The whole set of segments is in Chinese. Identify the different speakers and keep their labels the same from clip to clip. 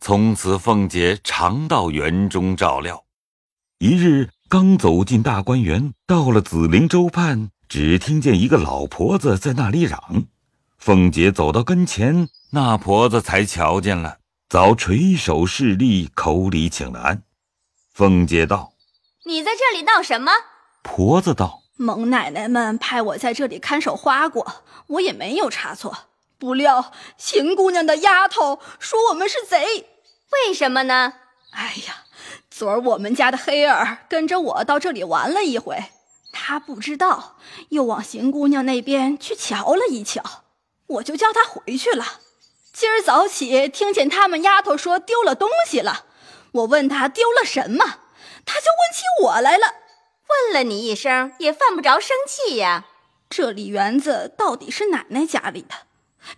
Speaker 1: 从此凤姐常到园中照料。一日，刚走进大观园，到了紫菱洲畔，只听见一个老婆子在那里嚷。凤姐走到跟前，那婆子才瞧见了，早垂手侍立，口里请了安。凤姐道：“
Speaker 2: 你在这里闹什么？”
Speaker 1: 婆子道：“
Speaker 3: 蒙奶奶们派我在这里看守花果，我也没有差错。不料邢姑娘的丫头说我们是贼，
Speaker 2: 为什么呢？
Speaker 3: 哎呀！”昨儿我们家的黑儿跟着我到这里玩了一回，他不知道，又往邢姑娘那边去瞧了一瞧，我就叫他回去了。今儿早起听见他们丫头说丢了东西了，我问他丢了什么，他就问起我来了。
Speaker 2: 问了你一声也犯不着生气呀。
Speaker 3: 这里园子到底是奶奶家里的，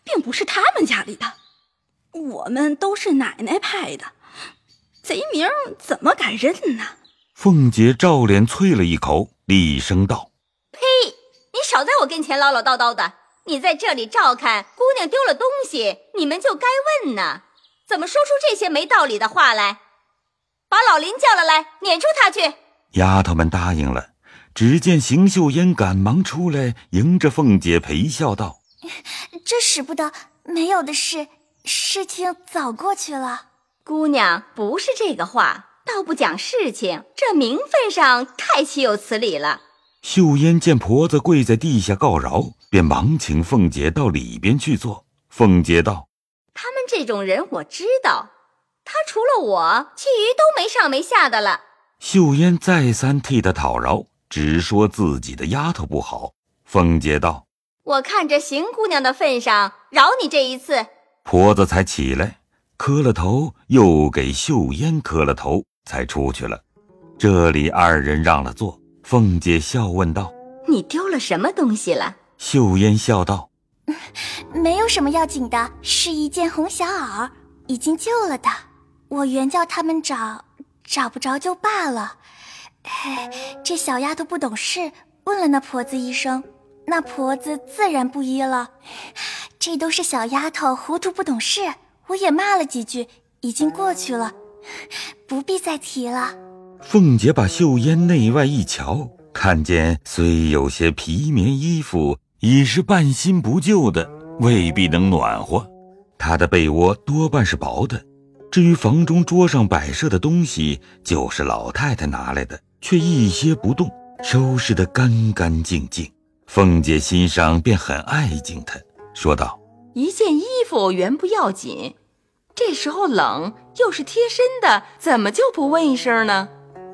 Speaker 3: 并不是他们家里的，我们都是奶奶派的。贼名怎么敢认呢？
Speaker 1: 凤姐照脸啐了一口，厉声道：“
Speaker 2: 呸！你少在我跟前唠唠叨叨的！你在这里照看姑娘丢了东西，你们就该问呢。怎么说出这些没道理的话来？把老林叫了来，撵出他去。”
Speaker 1: 丫头们答应了。只见邢秀烟赶忙出来，迎着凤姐陪笑道：“
Speaker 4: 这使不得，没有的事，事情早过去了。”
Speaker 2: 姑娘不是这个话，倒不讲事情，这名分上太岂有此理了。
Speaker 1: 秀烟见婆子跪在地下告饶，便忙请凤姐到里边去坐。凤姐道：“
Speaker 2: 他们这种人我知道，他除了我，其余都没上没下的了。”
Speaker 1: 秀烟再三替他讨饶，只说自己的丫头不好。凤姐道：“
Speaker 2: 我看着邢姑娘的份上，饶你这一次。”
Speaker 1: 婆子才起来。磕了头，又给秀烟磕了头，才出去了。这里二人让了座，凤姐笑问道：“
Speaker 2: 你丢了什么东西了？”
Speaker 1: 秀烟笑道：“
Speaker 4: 没有什么要紧的，是一件红小袄，已经旧了的。我原叫他们找，找不着就罢了。这小丫头不懂事，问了那婆子一声，那婆子自然不依了。这都是小丫头糊涂不懂事。”我也骂了几句，已经过去了，不必再提了。
Speaker 1: 凤姐把秀烟内外一瞧，看见虽有些皮棉衣服，已是半新不旧的，未必能暖和。她的被窝多半是薄的，至于房中桌上摆设的东西，就是老太太拿来的，却一些不动，收拾得干干净净。凤姐心上便很爱敬他，说道：“
Speaker 5: 一件衣服原不要紧。”这时候冷又是贴身的，怎么就不问一声呢？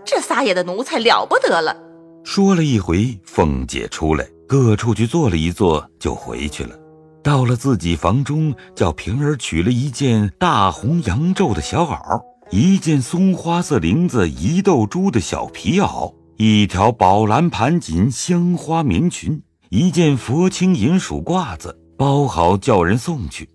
Speaker 5: 这撒野的奴才了不得了。
Speaker 1: 说了一回，凤姐出来，各处去坐了一坐，就回去了。到了自己房中，叫平儿取了一件大红羊皱的小袄，一件松花色绫子一豆珠的小皮袄，一条宝蓝盘锦香花棉裙，一件佛青银鼠褂子，包好叫人送去。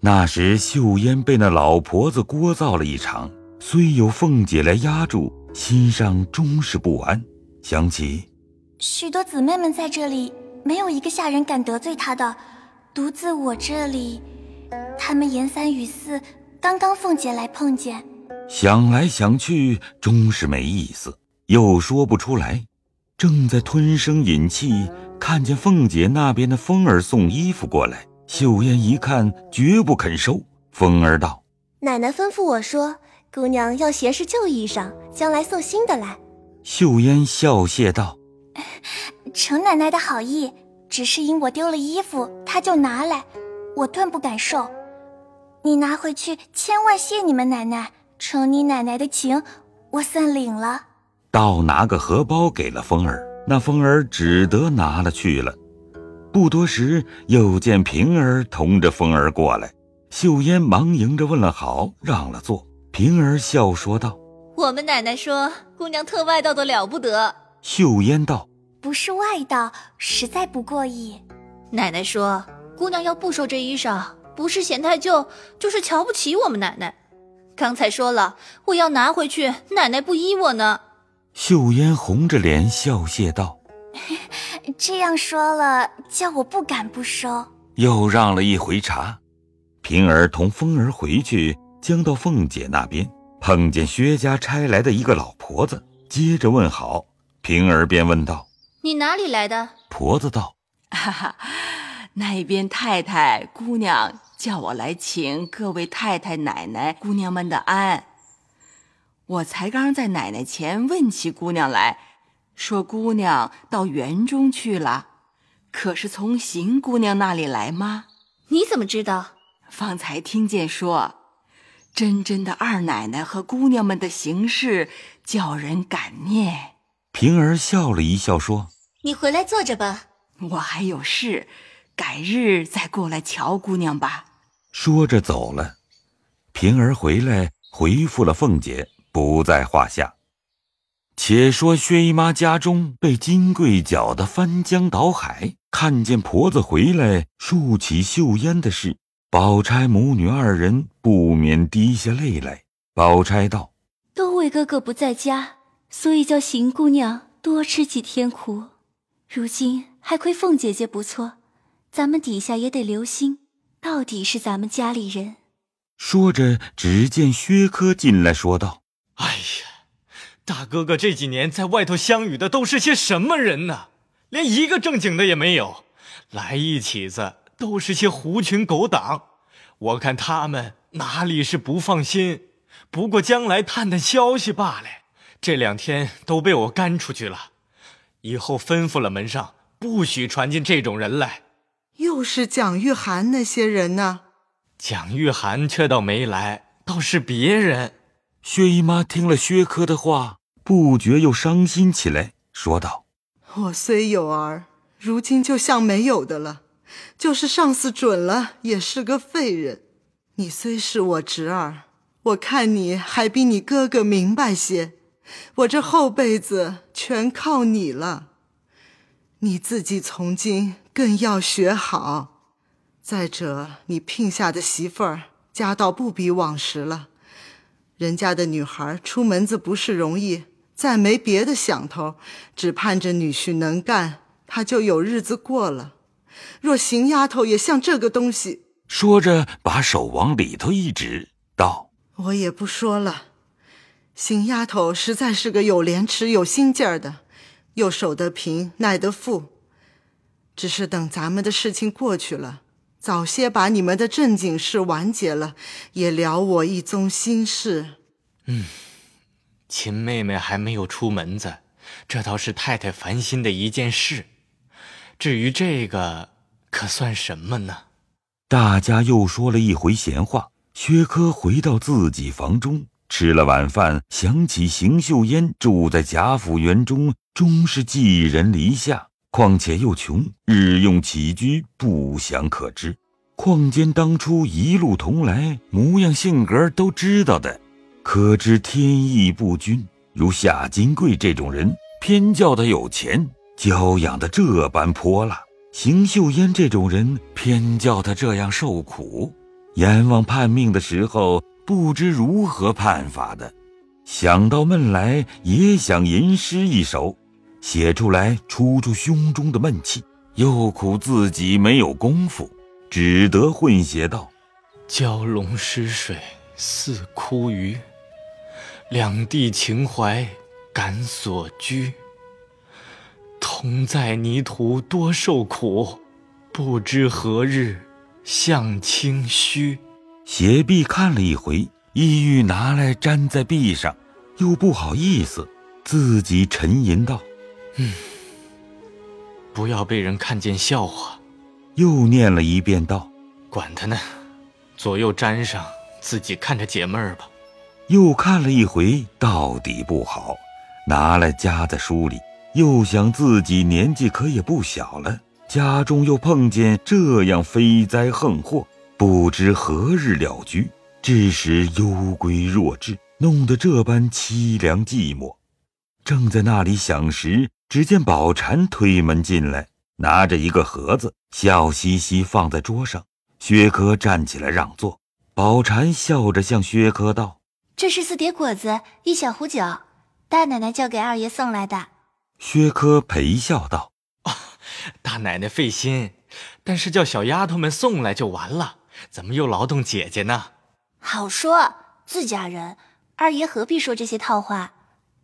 Speaker 1: 那时秀烟被那老婆子聒噪了一场，虽有凤姐来压住，心上终是不安。想起
Speaker 4: 许多姊妹们在这里，没有一个下人敢得罪她的，独自我这里，他们言三语四，刚刚凤姐来碰见，
Speaker 1: 想来想去，终是没意思，又说不出来，正在吞声饮气，看见凤姐那边的风儿送衣服过来。秀烟一看，绝不肯收。风儿道：“
Speaker 6: 奶奶吩咐我说，姑娘要携是旧衣裳，将来送新的来。”
Speaker 1: 秀烟笑谢道：“
Speaker 4: 程奶奶的好意，只是因我丢了衣服，她就拿来，我断不敢受。你拿回去，千万谢你们奶奶，承你奶奶的情，我算领了。”
Speaker 1: 倒拿个荷包给了风儿，那风儿只得拿了去了。不多时，又见平儿同着风儿过来，秀烟忙迎着问了好，让了座。平儿笑说道：“
Speaker 7: 我们奶奶说，姑娘特外道的了不得。”
Speaker 1: 秀烟道：“
Speaker 4: 不是外道，实在不过意。”
Speaker 7: 奶奶说：“姑娘要不收这衣裳，不是嫌太旧，就是瞧不起我们奶奶。刚才说了，我要拿回去，奶奶不依我呢。”
Speaker 1: 秀烟红着脸笑谢道。
Speaker 4: 这样说了，叫我不敢不收。
Speaker 1: 又让了一回茶，平儿同风儿回去，将到凤姐那边，碰见薛家差来的一个老婆子，接着问好，平儿便问道：“
Speaker 7: 你哪里来的？”
Speaker 1: 婆子道：“
Speaker 5: 哈哈，那边太太姑娘叫我来请各位太太奶奶姑娘们的安。我才刚在奶奶前问起姑娘来，说姑娘到园中去了，可是从邢姑娘那里来吗？
Speaker 7: 你怎么知道？
Speaker 5: 方才听见说。”真真的二奶奶和姑娘们的行事叫人感念。
Speaker 1: 平儿笑了一笑，说：“
Speaker 4: 你回来坐着吧，
Speaker 5: 我还有事，改日再过来瞧姑娘吧。”
Speaker 1: 说着走了。平儿回来回复了凤姐，不在话下。且说薛姨妈家中被金贵搅得翻江倒海，看见婆子回来，竖起袖烟的事。宝钗母女二人不免滴下泪来。宝钗道：“
Speaker 4: 都为哥哥不在家，所以叫邢姑娘多吃几天苦。如今还亏凤姐姐不错，咱们底下也得留心，到底是咱们家里人。”
Speaker 1: 说着，只见薛科进来，说道：“
Speaker 8: 哎呀，大哥哥这几年在外头相遇的都是些什么人呢？连一个正经的也没有，来一起子。”都是些狐群狗党，我看他们哪里是不放心，不过将来探探消息罢了。这两天都被我赶出去了，以后吩咐了门上，不许传进这种人来。
Speaker 9: 又是蒋玉菡那些人呢？
Speaker 8: 蒋玉菡却倒没来，倒是别人。
Speaker 1: 薛姨妈听了薛科的话，不觉又伤心起来，说道：“
Speaker 9: 我虽有儿，如今就像没有的了。”就是上司准了，也是个废人。你虽是我侄儿，我看你还比你哥哥明白些。我这后辈子全靠你了。你自己从今更要学好。再者，你聘下的媳妇儿家道不比往时了。人家的女孩出门子不是容易，再没别的想头，只盼着女婿能干，她就有日子过了。若邢丫头也像这个东西，
Speaker 1: 说着把手往里头一指，道：“
Speaker 9: 我也不说了。邢丫头实在是个有廉耻、有心劲儿的，又守得平、耐得富。只是等咱们的事情过去了，早些把你们的正经事完结了，也了我一宗心事。”
Speaker 8: 嗯，秦妹妹还没有出门子，这倒是太太烦心的一件事。至于这个，可算什么呢？
Speaker 1: 大家又说了一回闲话。薛科回到自己房中，吃了晚饭，想起邢岫烟住在贾府园中，终是寄人篱下。况且又穷，日用起居不详可知。况兼当初一路同来，模样性格都知道的，可知天意不均。如夏金贵这种人，偏叫他有钱。娇养的这般泼辣，邢岫烟这种人偏叫他这样受苦。阎王判命的时候，不知如何判法的。想到闷来，也想吟诗一首，写出来出出胸中的闷气。又苦自己没有功夫，只得混写道：“
Speaker 8: 蛟龙失水似枯鱼，两地情怀感所居。”同在泥土多受苦，不知何日向清虚。
Speaker 1: 斜壁看了一回，意欲拿来粘在壁上，又不好意思，自己沉吟道：“
Speaker 8: 嗯，不要被人看见笑话。”
Speaker 1: 又念了一遍道：“
Speaker 8: 管他呢，左右粘上，自己看着解闷儿吧。”
Speaker 1: 又看了一回，到底不好，拿来夹在书里。又想自己年纪可也不小了，家中又碰见这样非灾横祸，不知何日了局，致使忧归弱智，弄得这般凄凉寂寞。正在那里想时，只见宝蟾推门进来，拿着一个盒子，笑嘻嘻放在桌上。薛科站起来让座，宝蟾笑着向薛科道：“
Speaker 4: 这是四碟果子，一小壶酒，大奶奶叫给二爷送来的。”
Speaker 1: 薛科陪笑道：“
Speaker 8: 大奶奶费心，但是叫小丫头们送来就完了，怎么又劳动姐姐呢？”
Speaker 7: 好说，自家人，二爷何必说这些套话？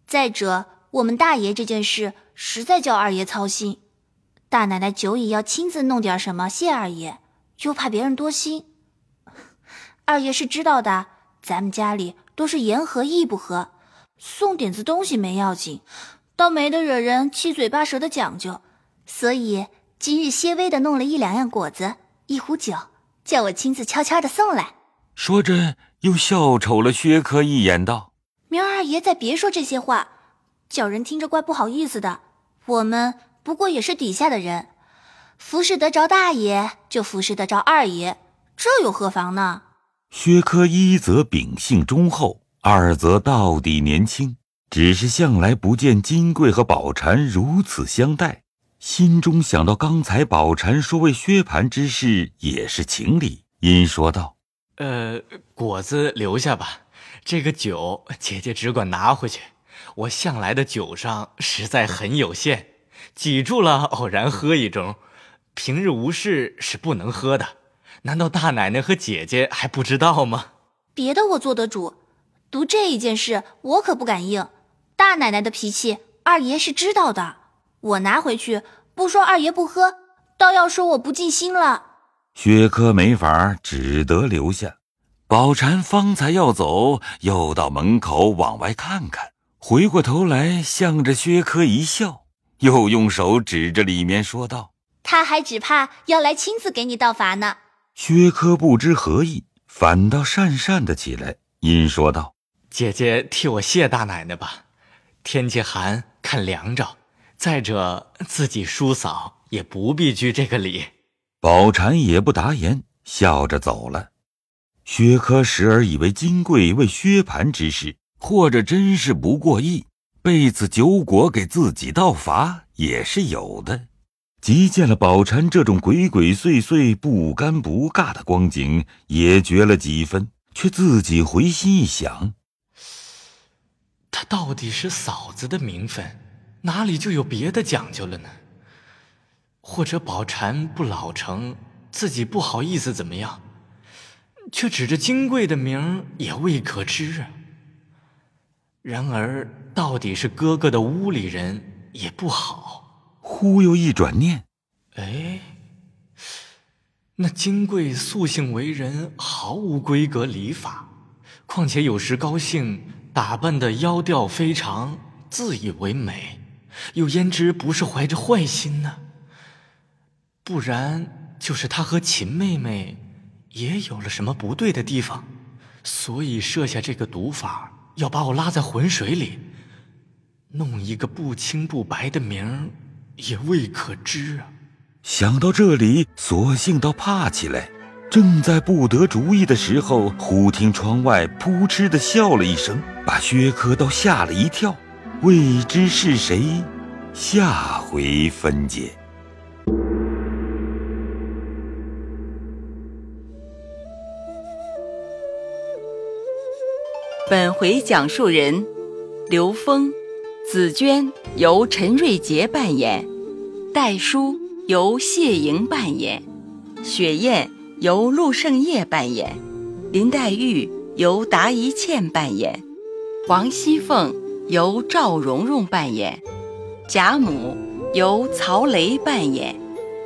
Speaker 7: 再者，我们大爷这件事实在叫二爷操心。大奶奶久已要亲自弄点什么谢二爷，又怕别人多心。二爷是知道的，咱们家里都是言和意不和，送点子东西没要紧，倒没得惹人七嘴八舌的讲究。所以今日些微的弄了一两样果子，一壶酒，叫我亲自悄悄的送来。
Speaker 1: 说着，又笑瞅了薛科一眼，道：“
Speaker 7: 明儿二爷再别说这些话，叫人听着怪不好意思的。我们不过也是底下的人，服侍得着大爷，就服侍得着二爷，这又何妨呢？”
Speaker 1: 薛科一则秉性忠厚，二则到底年轻，只是向来不见金贵和宝蟾如此相待。心中想到刚才宝蟾说为薛蟠之事也是情理，因说道：“
Speaker 8: 呃，果子留下吧，这个酒姐姐只管拿回去。我向来的酒上实在很有限，挤住了偶然喝一盅，平日无事是不能喝的。难道大奶奶和姐姐还不知道吗？
Speaker 7: 别的我做得主，独这一件事我可不敢应。大奶奶的脾气，二爷是知道的。”我拿回去，不说二爷不喝，倒要说我不尽心了。
Speaker 1: 薛科没法，只得留下。宝蟾方才要走，又到门口往外看看，回过头来向着薛科一笑，又用手指着里面说道：“
Speaker 7: 他还只怕要来亲自给你道罚呢。”
Speaker 1: 薛科不知何意，反倒讪讪的起来，因说道：“
Speaker 8: 姐姐替我谢大奶奶吧，天气寒，看凉着。”再者，自己叔嫂也不必拘这个礼。
Speaker 1: 宝蟾也不答言，笑着走了。薛科时而以为金贵为薛蟠之事，或者真是不过意，被此酒果给自己道罚也是有的。即见了宝蟾这种鬼鬼祟祟、不尴不尬的光景，也觉了几分，却自己回心一想，
Speaker 8: 他到底是嫂子的名分。哪里就有别的讲究了呢？或者宝蟾不老成，自己不好意思怎么样，却指着金贵的名也未可知啊。然而到底是哥哥的屋里人也不好。
Speaker 1: 忽又一转念，
Speaker 8: 哎，那金贵素性为人毫无规格礼法，况且有时高兴打扮的妖调非常，自以为美。又焉知不是怀着坏心呢？不然就是他和秦妹妹也有了什么不对的地方，所以设下这个毒法，要把我拉在浑水里，弄一个不清不白的名儿，也未可知啊。
Speaker 1: 想到这里，索性倒怕起来。正在不得主意的时候，忽听窗外扑哧的笑了一声，把薛科都吓了一跳。未知是谁，下回分解。
Speaker 5: 本回讲述人刘峰、紫娟由陈瑞杰扮演，戴叔由谢莹扮演，雪雁由陆胜业扮演，林黛玉由达一茜扮演，王熙凤。由赵蓉蓉扮演，贾母由曹雷扮演，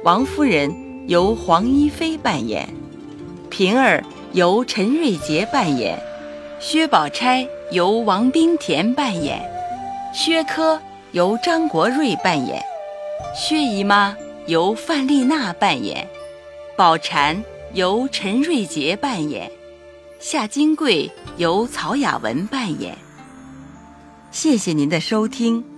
Speaker 5: 王夫人由黄一飞扮演，平儿由陈瑞杰扮演，薛宝钗由王冰田扮演，薛科由张国瑞扮演，薛姨妈由范丽娜扮演，宝蟾由陈瑞杰扮演，夏金桂由曹雅文扮演。谢谢您的收听。